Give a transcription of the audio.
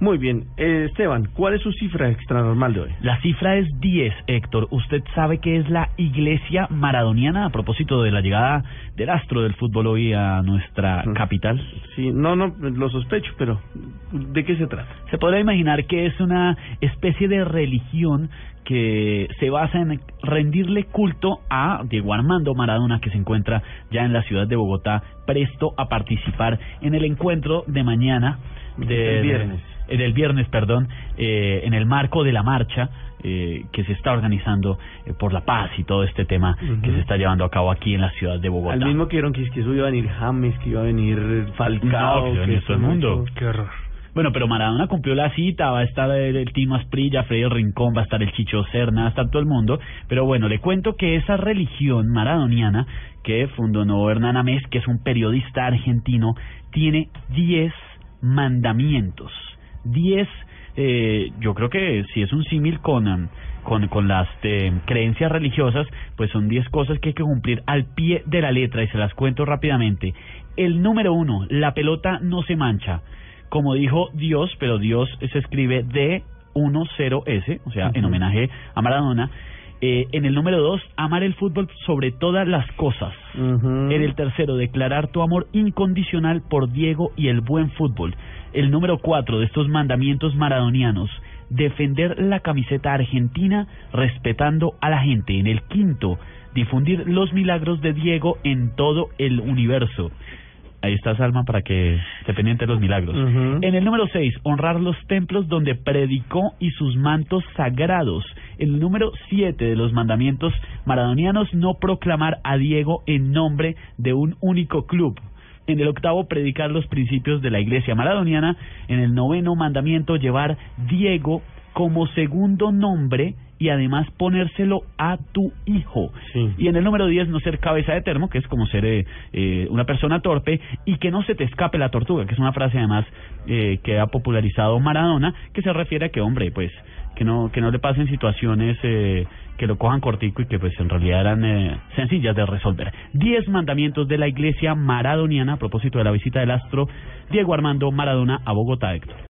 Muy bien. Eh, Esteban, ¿cuál es su cifra extra normal de hoy? La cifra es 10, Héctor. ¿Usted sabe qué es la iglesia maradoniana a propósito de la llegada del astro del fútbol hoy a nuestra capital? Sí, no, no, lo sospecho, pero ¿de qué se trata? Se podrá imaginar que es una especie de religión que se basa en rendirle culto a Diego Armando Maradona, que se encuentra ya en la ciudad de Bogotá, presto a participar en el encuentro de mañana. De, El viernes. De- del viernes, perdón, eh, en el marco de la marcha eh, que se está organizando eh, por la paz y todo este tema que se está llevando a cabo aquí en la ciudad de Bogotá. Al mismo que vieron que, es que eso iba a venir James, que iba a venir Falcao, No, que iba a venir que todo el mundo. Qué horror. Bueno, pero Maradona cumplió la cita, va a estar el, el Tino Asprilla, Freddy Rincón, va a estar el Chicho Serna, va a estar todo el mundo. Pero bueno, le cuento que esa religión maradoniana que fundó Hernán Amés, que es un periodista argentino, tiene 10 mandamientos. 10, eh, yo creo que si es un símil con, em, con, con las eh, creencias religiosas, pues son 10 cosas que hay que cumplir al pie de la letra y se las cuento rápidamente. El número uno, la pelota no se mancha como dijo Dios, pero Dios se escribe D10S, o sea, en homenaje a Maradona. Eh, en el número dos, amar el fútbol sobre todas las cosas. En el tercero, declarar tu amor incondicional por Diego y el buen fútbol. El número cuatro de estos mandamientos maradonianos, defender la camiseta argentina respetando a la gente. En el quinto, difundir los milagros de Diego en todo el universo. Ahí está Salma para que esté pendiente de los milagros. En el número 6, honrar los templos donde predicó y sus mantos sagrados. El número 7 de los mandamientos maradonianos, no proclamar a Diego en nombre de un único club. En el octavo, predicar los principios de la iglesia maradoniana. En el noveno mandamiento, llevar Diego como segundo nombre y además ponérselo a tu hijo. Sí. Y en el número 10, no ser cabeza de termo, que es como ser eh, eh, una persona torpe, y que no se te escape la tortuga, que es una frase además eh, que ha popularizado Maradona, que se refiere a que, hombre, pues, que no, que no le pasen situaciones eh, que lo cojan cortico y que pues en realidad eran eh, sencillas de resolver. Diez mandamientos de la iglesia maradoniana a propósito de la visita del astro Diego Armando Maradona a Bogotá, Héctor.